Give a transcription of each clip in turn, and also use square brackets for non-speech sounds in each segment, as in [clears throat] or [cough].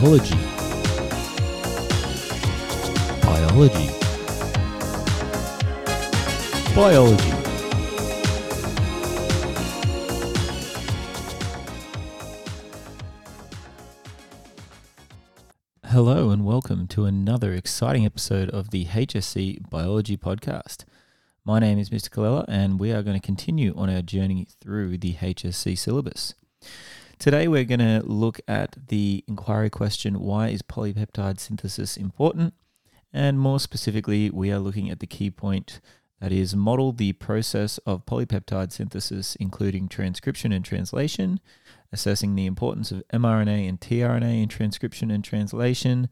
Biology. Biology. Biology. Hello and welcome to another exciting episode of the HSC Biology Podcast. My name is Mr. Colella, and we are going to continue on our journey through the HSC syllabus. Today, we're going to look at the inquiry question why is polypeptide synthesis important? And more specifically, we are looking at the key point that is, model the process of polypeptide synthesis, including transcription and translation, assessing the importance of mRNA and tRNA in transcription and translation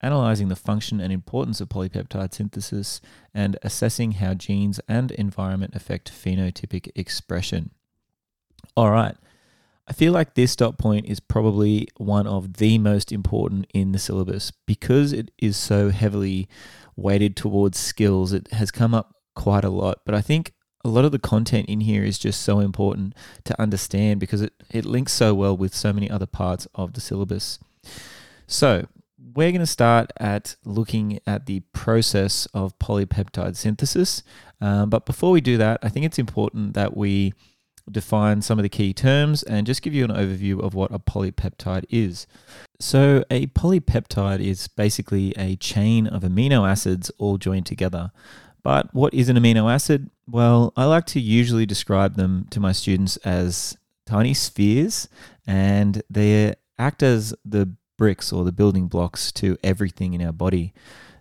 analyzing the function and importance of polypeptide synthesis, and assessing how genes and environment affect phenotypic expression. All right. I feel like this dot point is probably one of the most important in the syllabus because it is so heavily weighted towards skills. It has come up quite a lot, but I think a lot of the content in here is just so important to understand because it, it links so well with so many other parts of the syllabus. So, we're going to start at looking at the process of polypeptide synthesis. Um, but before we do that, I think it's important that we define some of the key terms and just give you an overview of what a polypeptide is. So, a polypeptide is basically a chain of amino acids all joined together. But what is an amino acid? Well, I like to usually describe them to my students as tiny spheres, and they act as the bricks or the building blocks to everything in our body.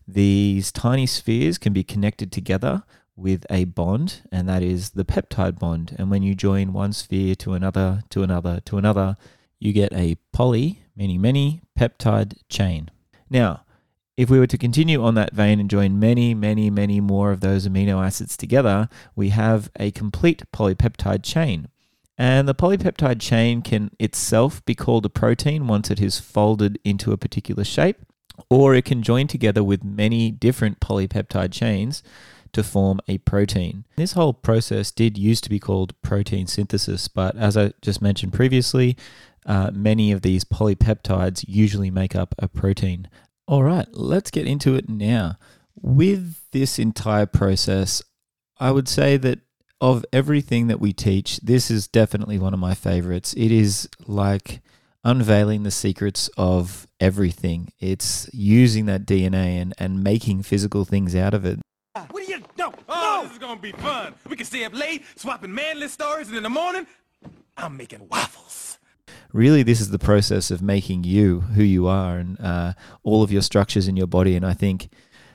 These tiny spheres can be connected together with a bond, and that is the peptide bond. And when you join one sphere to another, to another, to another, you get a poly, meaning many, peptide chain. Now, if we were to continue on that vein and join many, many, many more of those amino acids together, we have a complete polypeptide chain. And the polypeptide chain can itself be called a protein once it is folded into a particular shape, or it can join together with many different polypeptide chains to form a protein. This whole process did used to be called protein synthesis, but as I just mentioned previously, uh, many of these polypeptides usually make up a protein. All right, let's get into it now. With this entire process, I would say that of everything that we teach, this is definitely one of my favorites. It is like unveiling the secrets of everything. It's using that DNA and, and making physical things out of it. What are you? No, oh, no. this is gonna be fun. We can stay up late, swapping manly stories, and in the morning, I'm making waffles. Really, this is the process of making you who you are and uh, all of your structures in your body. And I think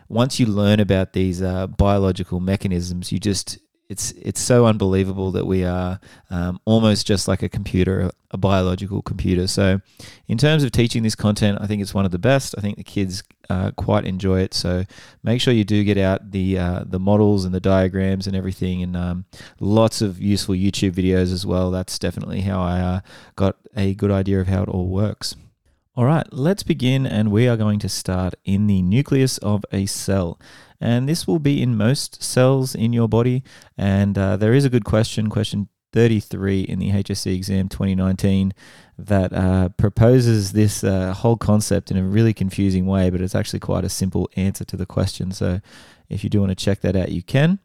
once you learn about these uh, biological mechanisms, you just it's it's so unbelievable that we are um, almost just like a computer, a biological computer. So, in terms of teaching this content, I think it's one of the best. I think the kids uh, quite enjoy it. So, make sure you do get out the uh, the models and the diagrams and everything, and um, lots of useful YouTube videos as well. That's definitely how I uh, got a good idea of how it all works. All right, let's begin, and we are going to start in the nucleus of a cell and this will be in most cells in your body. And uh, there is a good question, question 33 in the HSC exam 2019, that uh, proposes this uh, whole concept in a really confusing way, but it's actually quite a simple answer to the question. So if you do want to check that out, you can.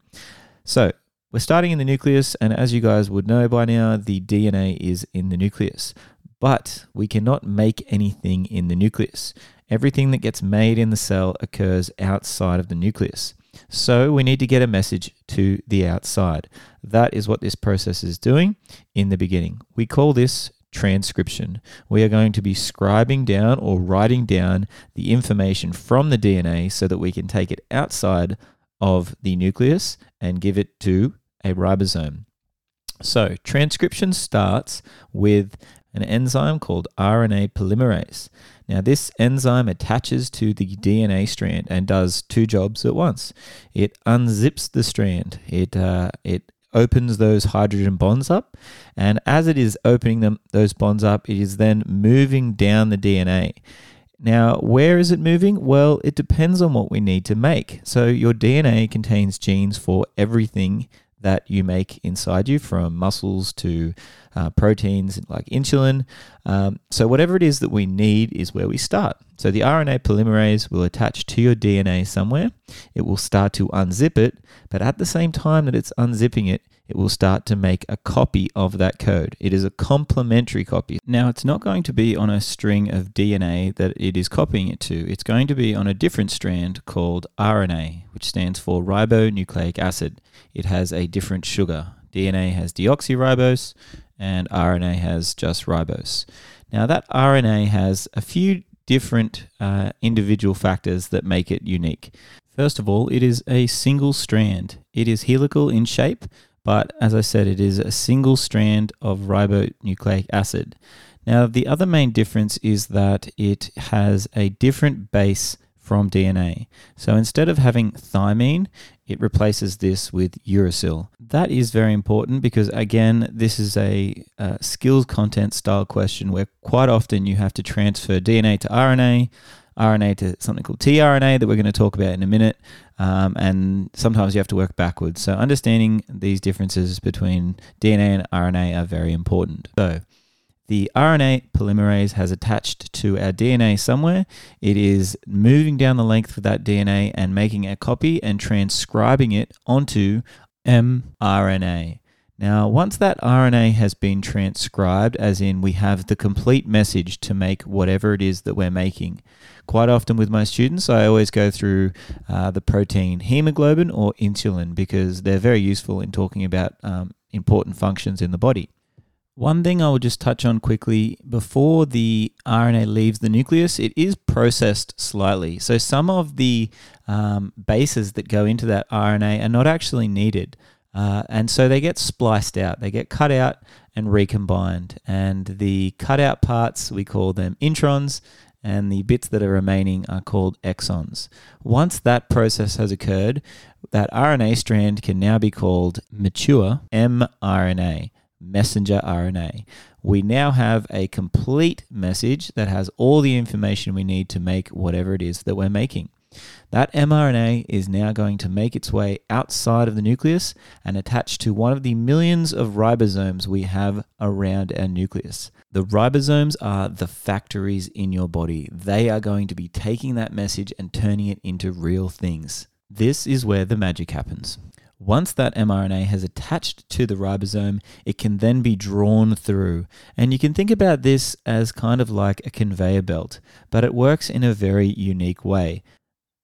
So we're starting in the nucleus, and as you guys would know by now, the DNA is in the nucleus. But we cannot make anything in the nucleus. Everything that gets made in the cell occurs outside of the nucleus. So we need to get a message to the outside. That is what this process is doing in the beginning. We call this transcription. We are going to be scribing down or writing down the information from the DNA so that we can take it outside of the nucleus and give it to a ribosome. So, transcription starts with an enzyme called RNA polymerase. Now, this enzyme attaches to the DNA strand and does two jobs at once. It unzips the strand. It uh, it opens those hydrogen bonds up, and as it is opening them those bonds up, it is then moving down the DNA. Now, where is it moving? Well, it depends on what we need to make. So, your DNA contains genes for everything that you make inside you, from muscles to uh, proteins like insulin. Um, so, whatever it is that we need is where we start. So, the RNA polymerase will attach to your DNA somewhere. It will start to unzip it, but at the same time that it's unzipping it, it will start to make a copy of that code. It is a complementary copy. Now, it's not going to be on a string of DNA that it is copying it to. It's going to be on a different strand called RNA, which stands for ribonucleic acid. It has a different sugar. DNA has deoxyribose and RNA has just ribose. Now, that RNA has a few different uh, individual factors that make it unique. First of all, it is a single strand. It is helical in shape, but as I said, it is a single strand of ribonucleic acid. Now, the other main difference is that it has a different base from DNA. So instead of having thymine, it replaces this with uracil. That is very important because, again, this is a, skills content style question where quite often you have to transfer DNA to RNA, RNA to something called tRNA that we're going to talk about in a minute. Um, and sometimes you have to work backwards. So, understanding these differences between DNA and RNA are very important. So, the RNA polymerase has attached to our DNA somewhere. It is moving down the length of that DNA and making a copy and transcribing it onto mRNA. Now, once that RNA has been transcribed, as in we have the complete message to make whatever it is that we're making, quite often with my students, I always go through uh, the protein hemoglobin or insulin because they're very useful in talking about um, important functions in the body. One thing I will just touch on quickly before the RNA leaves the nucleus, it is processed slightly. So, some of the um, bases that go into that RNA are not actually needed. Uh, and so they get spliced out, they get cut out and recombined. And the cutout parts, we call them introns, and the bits that are remaining are called exons. Once that process has occurred, that RNA strand can now be called mature mRNA, messenger RNA. We now have a complete message that has all the information we need to make whatever it is that we're making. That mRNA is now going to make its way outside of the nucleus and attach to one of the millions of ribosomes we have around our nucleus. The ribosomes are the factories in your body. They are going to be taking that message and turning it into real things. This is where the magic happens. Once that mRNA has attached to the ribosome, it can then be drawn through. And you can think about this as kind of like a conveyor belt, but it works in a very unique way.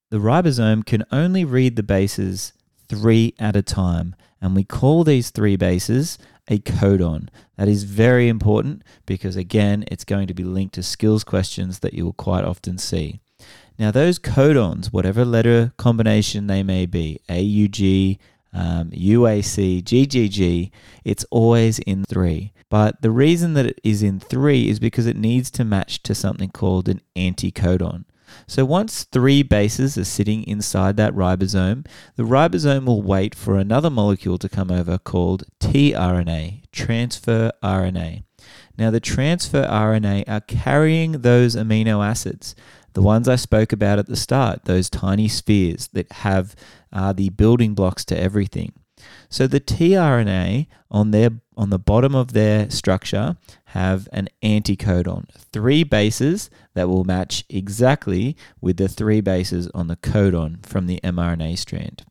The ribosome can only read the bases three at a time, and we call these three bases a codon. That is very important because, again, it's going to be linked to skills questions that you will quite often see. Now, those codons, whatever letter combination they may be, AUG, um, UAC, GGG, it's always in three. But the reason that it is in three is because it needs to match to something called an anticodon. So once three bases are sitting inside that ribosome, the ribosome will wait for another molecule to come over called tRNA, transfer RNA. Now, the transfer RNA are carrying those amino acids, the ones I spoke about at the start, those tiny spheres that have uh, the building blocks to everything. So the tRNA on their on the bottom of their structure have an anticodon, three bases that will match exactly with the three bases on the codon from the mRNA strand.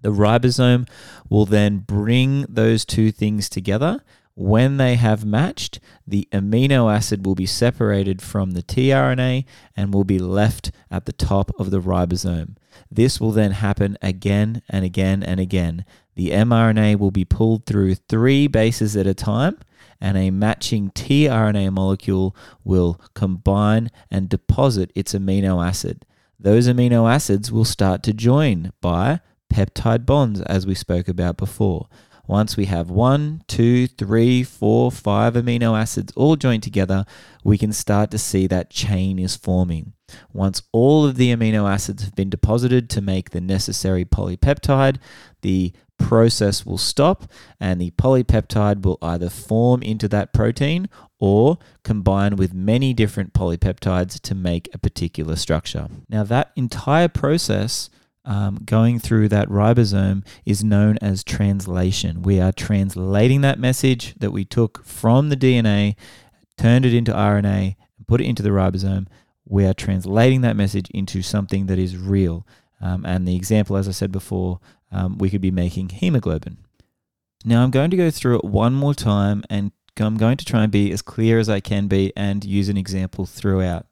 The ribosome will then bring those two things together. When they have matched, the amino acid will be separated from the tRNA and will be left at the top of the ribosome. This will then happen again and again and again. The mRNA will be pulled through three bases at a time, and a matching tRNA molecule will combine and deposit its amino acid. Those amino acids will start to join by peptide bonds, as we spoke about before. Once we have one, two, three, four, five amino acids all joined together, we can start to see that chain is forming. Once all of the amino acids have been deposited to make the necessary polypeptide, the process will stop and the polypeptide will either form into that protein or combine with many different polypeptides to make a particular structure. Now, that entire process um, going through that ribosome is known as translation. We are translating that message that we took from the DNA, turned it into RNA, and put it into the ribosome. We are translating that message into something that is real. Um, and the example, as I said before, um, we could be making hemoglobin. Now, I'm going to go through it one more time and I'm going to try and be as clear as I can be and use an example throughout.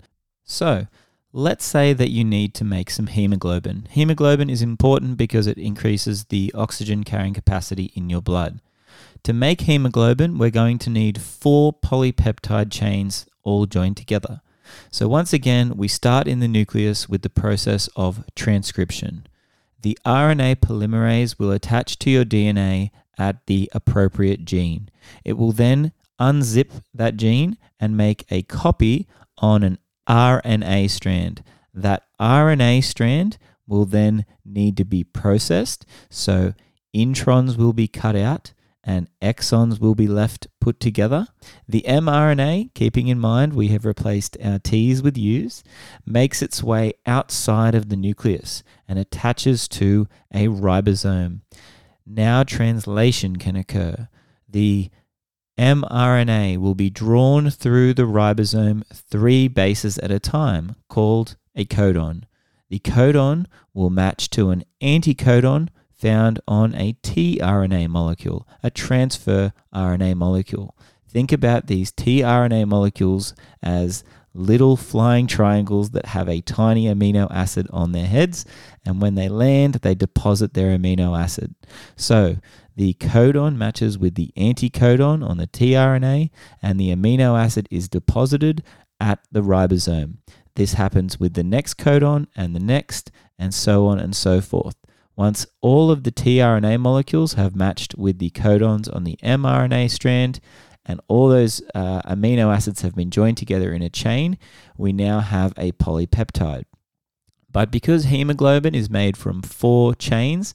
So, let's say that you need to make some hemoglobin. Hemoglobin is important because it increases the oxygen carrying capacity in your blood. To make hemoglobin, we're going to need four polypeptide chains all joined together. So, once again, we start in the nucleus with the process of transcription. The RNA polymerase will attach to your DNA at the appropriate gene. It will then unzip that gene and make a copy on an RNA strand. That RNA strand will then need to be processed. So introns will be cut out and exons will be left put together. The mRNA, keeping in mind we have replaced our T's with U's, makes its way outside of the nucleus and attaches to a ribosome. Now translation can occur. The mRNA will be drawn through the ribosome three bases at a time, called a codon. The codon will match to an anticodon found on a tRNA molecule, a transfer RNA molecule. Think about these tRNA molecules as little flying triangles that have a tiny amino acid on their heads, and when they land, they deposit their amino acid. So the codon matches with the anticodon on the tRNA, and the amino acid is deposited at the ribosome. This happens with the next codon and the next, and so on and so forth. Once all of the tRNA molecules have matched with the codons on the mRNA strand, and all those uh, amino acids have been joined together in a chain, we now have a polypeptide. But because hemoglobin is made from four chains,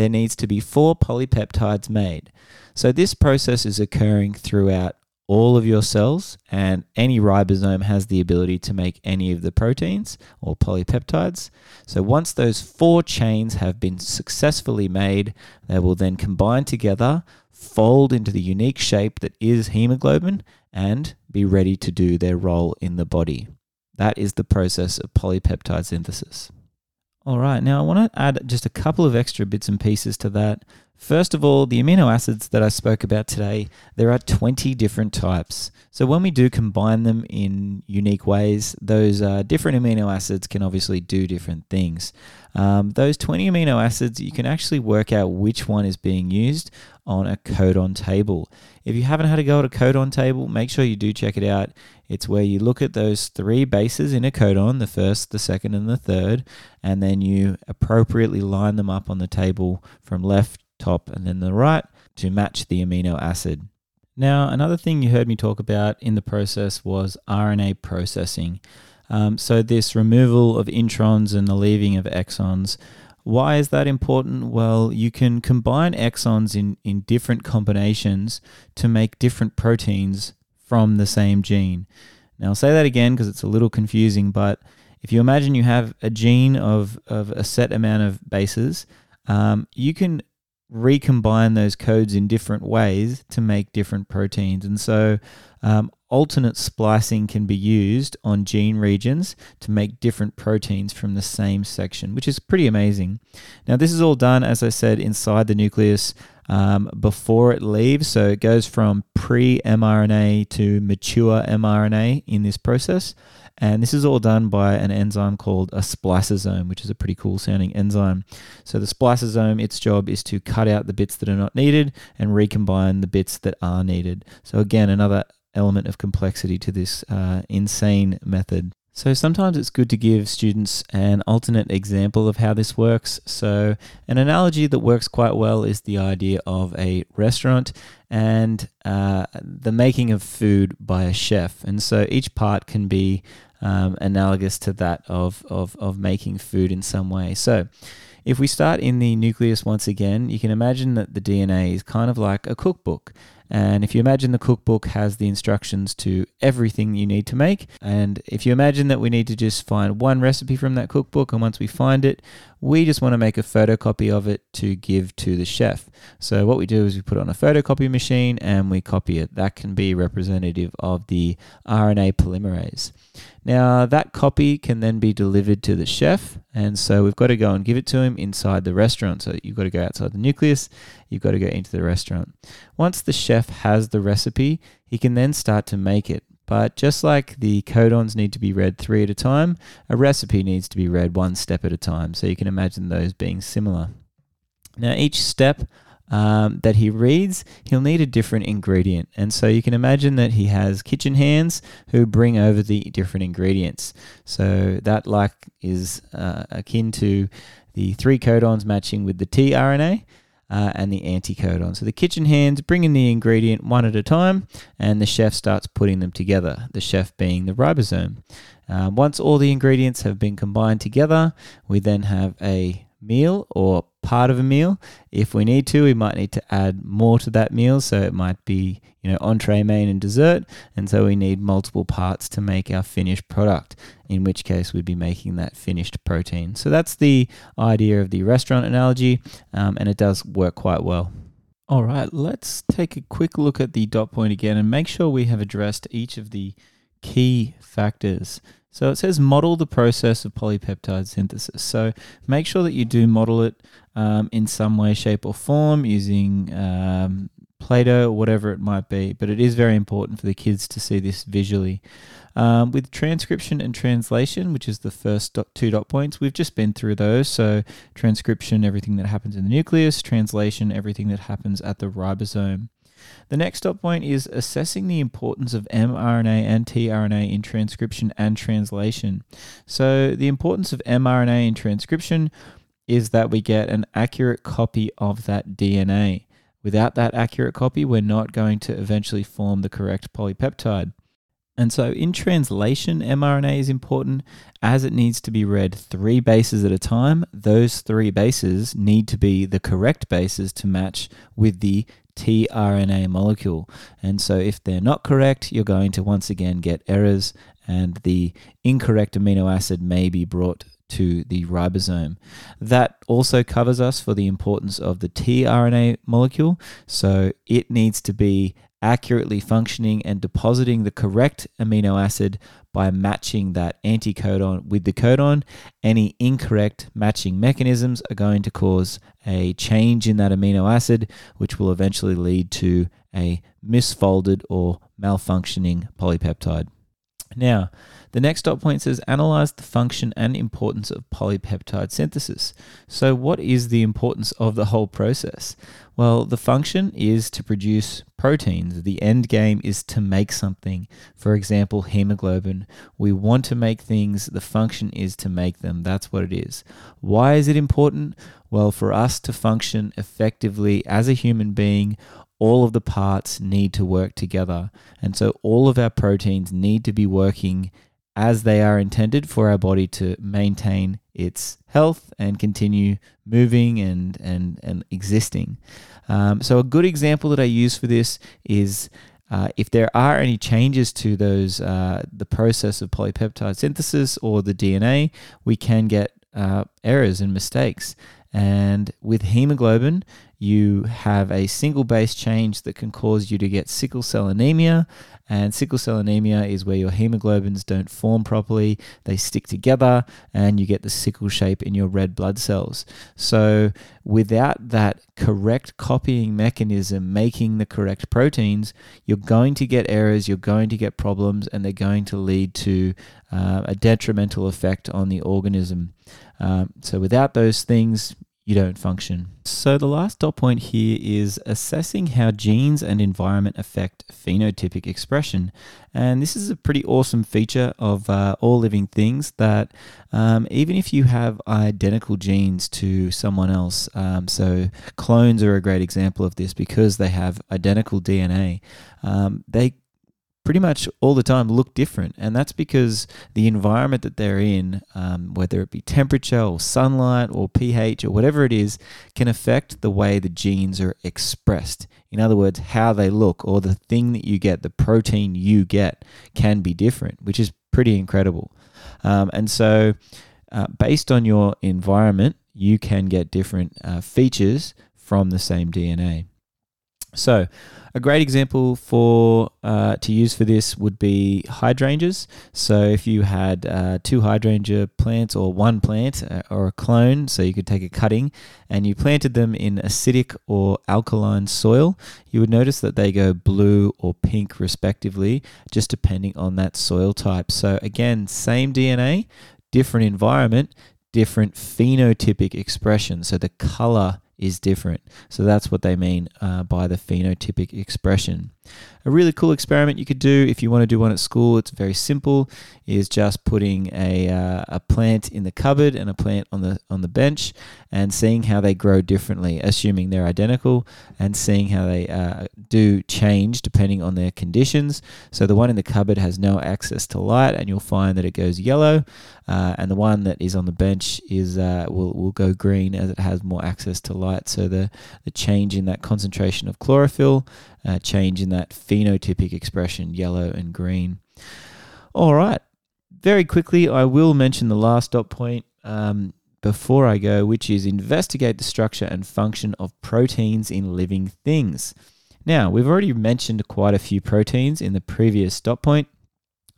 there needs to be four polypeptides made. So this process is occurring throughout all of your cells, and any ribosome has the ability to make any of the proteins or polypeptides. So once those four chains have been successfully made, they will then combine together, fold into the unique shape that is hemoglobin, and be ready to do their role in the body. That is the process of polypeptide synthesis. All right, now I want to add just a couple of extra bits and pieces to that. First of all, the amino acids that I spoke about today, there are 20 different types. So when we do combine them in unique ways, those uh, different amino acids can obviously do different things. Um, those 20 amino acids, you can actually work out which one is being used on a codon table. If you haven't had a go at a codon table, make sure you do check it out. It's where you look at those three bases in a codon, the first, the second, and the third, and then you appropriately line them up on the table from left top and then the right to match the amino acid. Now, another thing you heard me talk about in the process was RNA processing. Um, so, this removal of introns and the leaving of exons. Why is that important? Well, you can combine exons in, in different combinations to make different proteins from the same gene. Now, I'll say that again because it's a little confusing, but if you imagine you have a gene of, of a set amount of bases, um, you can recombine those codes in different ways to make different proteins. And so, um, alternate splicing can be used on gene regions to make different proteins from the same section, which is pretty amazing. Now, this is all done, as I said, inside the nucleus um, before it leaves. So it goes from pre mRNA to mature mRNA in this process. And this is all done by an enzyme called a spliceosome, which is a pretty cool sounding enzyme. So the spliceosome, its job is to cut out the bits that are not needed and recombine the bits that are needed. So again, another element of complexity to this uh, insane method. So sometimes it's good to give students an alternate example of how this works. So an analogy that works quite well is the idea of a restaurant and uh, the making of food by a chef. And so each part can be um, analogous to that of, of, of making food in some way. So, if we start in the nucleus once again, you can imagine that the DNA is kind of like a cookbook. And if you imagine the cookbook has the instructions to everything you need to make, and if you imagine that we need to just find one recipe from that cookbook, and once we find it, We just want to make a photocopy of it to give to the chef. So what we do is we put it on a photocopy machine and we copy it. That can be representative of the RNA polymerase. Now, that copy can then be delivered to the chef, and so we've got to go and give it to him inside the restaurant. So you've got to go outside the nucleus, you've got to go into the restaurant. Once the chef has the recipe, he can then start to make it. But just like the codons need to be read three at a time, a recipe needs to be read one step at a time. So you can imagine those being similar. Now, each step um, that he reads, he'll need a different ingredient. And so you can imagine that he has kitchen hands who bring over the different ingredients. So that like is uh, akin to the three codons matching with the tRNA. Uh, and the anticodon. So the kitchen hands bring in the ingredient one at a time, and the chef starts putting them together. The chef being the ribosome. Uh, once all the ingredients have been combined together, we then have a meal or part of a meal. If we need to, we might need to add more to that meal. So it might be, you know, entree, main, and dessert. And so we need multiple parts to make our finished product, in which case we'd be making that finished protein. So that's the idea of the restaurant analogy, um, and it does work quite well. All right, let's take a quick look at the dot point again and make sure we have addressed each of the key factors so it says model the process of polypeptide synthesis. So make sure that you do model it um, in some way, shape, or form using um, Play-Doh or whatever it might be. But it is very important for the kids to see this visually. Um, with transcription and translation, which is the first dot, two dot points, we've just been through those. So transcription, everything that happens in the nucleus; translation, everything that happens at the ribosome. The next stop point is assessing the importance of mRNA and tRNA in transcription and translation. So, the importance of mRNA in transcription is that we get an accurate copy of that DNA. Without that accurate copy, we're not going to eventually form the correct polypeptide. And so in translation, mRNA is important as it needs to be read three bases at a time. Those three bases need to be the correct bases to match with the tRNA molecule. And so if they're not correct, you're going to once again get errors and the incorrect amino acid may be brought to the ribosome. That also covers us for the importance of the tRNA molecule. So it needs to be accurately functioning and depositing the correct amino acid by matching that anticodon with the codon. Any incorrect matching mechanisms are going to cause a change in that amino acid, which will eventually lead to a misfolded or malfunctioning polypeptide. Now, the next dot point says analyze the function and importance of polypeptide synthesis. So, what is the importance of the whole process? Well, the function is to produce proteins. The end game is to make something. For example, hemoglobin. We want to make things, the function is to make them. That's what it is. Why is it important? Well, for us to function effectively as a human being, all of the parts need to work together. And so all of our proteins need to be working as they are intended for our body to maintain its health and continue moving and, and, and existing. Um, so, a good example that I use for this is uh, if there are any changes to those, uh, the process of polypeptide synthesis or the DNA, we can get uh, errors and mistakes. And with hemoglobin, you have a single base change that can cause you to get sickle cell anemia. And sickle cell anemia is where your hemoglobins don't form properly, they stick together, and you get the sickle shape in your red blood cells. So, without that correct copying mechanism making the correct proteins, you're going to get errors, you're going to get problems, and they're going to lead to uh, a detrimental effect on the organism. Um, so without those things, you don't function. So the last dot point here is assessing how genes and environment affect phenotypic expression. And this is a pretty awesome feature of uh, all living things that um, even if you have identical genes to someone else, um, so clones are a great example of this because they have identical DNA, um, they pretty much all the time look different. And that's because the environment that they're in, um, whether it be temperature or sunlight or pH or whatever it is, can affect the way the genes are expressed. In other words, how they look or the thing that you get, the protein you get, can be different, which is pretty incredible. Um, and so, uh, based on your environment, you can get different uh, features from the same DNA. So, a great example for uh, to use for this would be hydrangeas. So, if you had uh, two hydrangea plants or one plant uh, or a clone, so you could take a cutting and you planted them in acidic or alkaline soil, you would notice that they go blue or pink respectively, just depending on that soil type. So, again, same DNA, different environment, different phenotypic expression. So, the color is different. So that's what they mean uh, by the phenotypic expression. A really cool experiment you could do if you want to do one at school, it's very simple, is just putting a, uh, a plant in the cupboard and a plant on the on the bench and seeing how they grow differently, assuming they're identical, and seeing how they uh, do change depending on their conditions. So the one in the cupboard has no access to light, and you'll find that it goes yellow, uh, and the one that is on the bench is uh, will will go green as it has more access to light. So the the change in that concentration of chlorophyll, uh, change in that phenotypic expression, yellow and green. All right, very quickly, I will mention the last dot point. Um, before I go, which is investigate the structure and function of proteins in living things. Now, we've already mentioned quite a few proteins in the previous dot point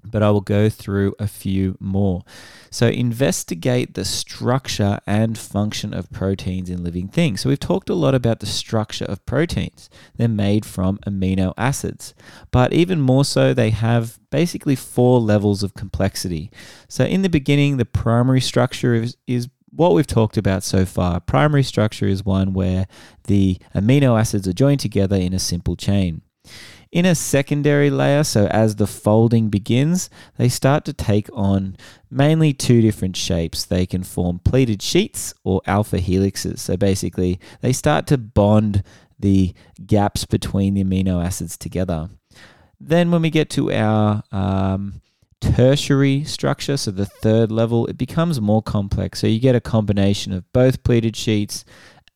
but I will go through a few more. So, investigate the structure and function of proteins in living things. So, we've talked a lot about the structure of proteins. They're made from amino acids, but even more so, they have basically four levels of complexity. So, in the beginning, the primary structure is, is what we've talked about so far. Primary structure is one where the amino acids are joined together in a simple chain. In a secondary layer, so as the folding begins, they start to take on mainly two different shapes. They can form pleated sheets or alpha helixes. So basically, they start to bond the gaps between the amino acids together. Then, when we get to our um, tertiary structure, so the third level, it becomes more complex. So you get a combination of both pleated sheets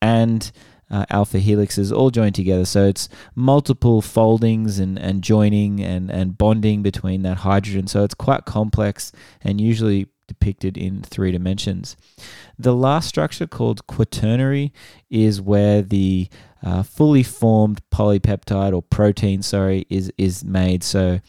and uh, alpha helixes all joined together. So it's multiple foldings and, and joining and, and bonding between that hydrogen. So it's quite complex and usually depicted in three dimensions. The last structure, called quaternary, is where the uh, fully formed polypeptide or protein, sorry, is is made. So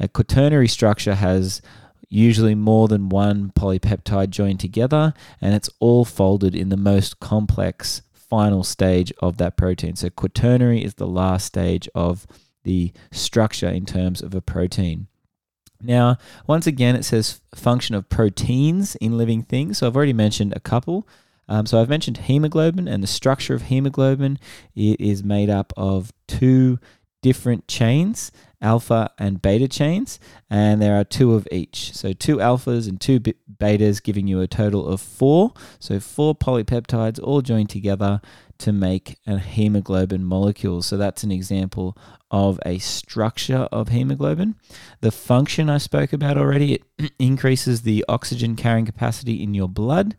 a quaternary structure has usually more than one polypeptide joined together, and it's all folded in the most complex final stage of that protein. So quaternary is the last stage of the structure in terms of a protein. Now, once again, it says function of proteins in living things. So I've already mentioned a couple. Um, so I've mentioned hemoglobin, and the structure of hemoglobin it is made up of two different chains, alpha and beta chains, and there are two of each. So two alphas and two betas, giving you a total of four. So four polypeptides all joined together to make a hemoglobin molecule. So that's an example of a structure of hemoglobin. The function I spoke about already, it [clears throat] increases the oxygen carrying capacity in your blood,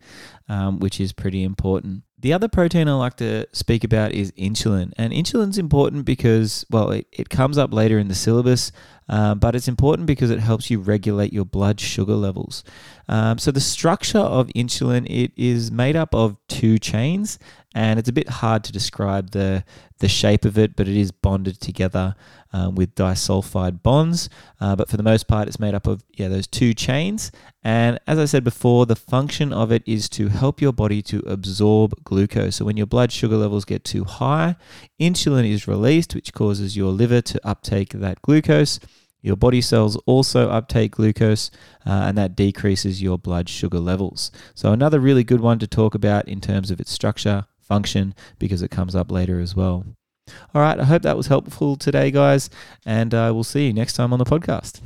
um, which is pretty important. The other protein I like to speak about is insulin. And insulin's important because, well, it, it comes up later in the syllabus, um, but it's important because it helps you regulate your blood sugar levels. Um, so the structure of insulin, it is made up of two chains, and it's a bit hard to describe the the shape of it, but it is bonded together um, with disulfide bonds. Uh, but for the most part, it's made up of yeah those two chains. And as I said before, the function of it is to help your body to absorb glucose. So when your blood sugar levels get too high, insulin is released, which causes your liver to uptake that glucose. Your body cells also uptake glucose, uh, and that decreases your blood sugar levels. So, another really good one to talk about in terms of its structure, function, because it comes up later as well. All right, I hope that was helpful today, guys, and uh, we'll see you next time on the podcast.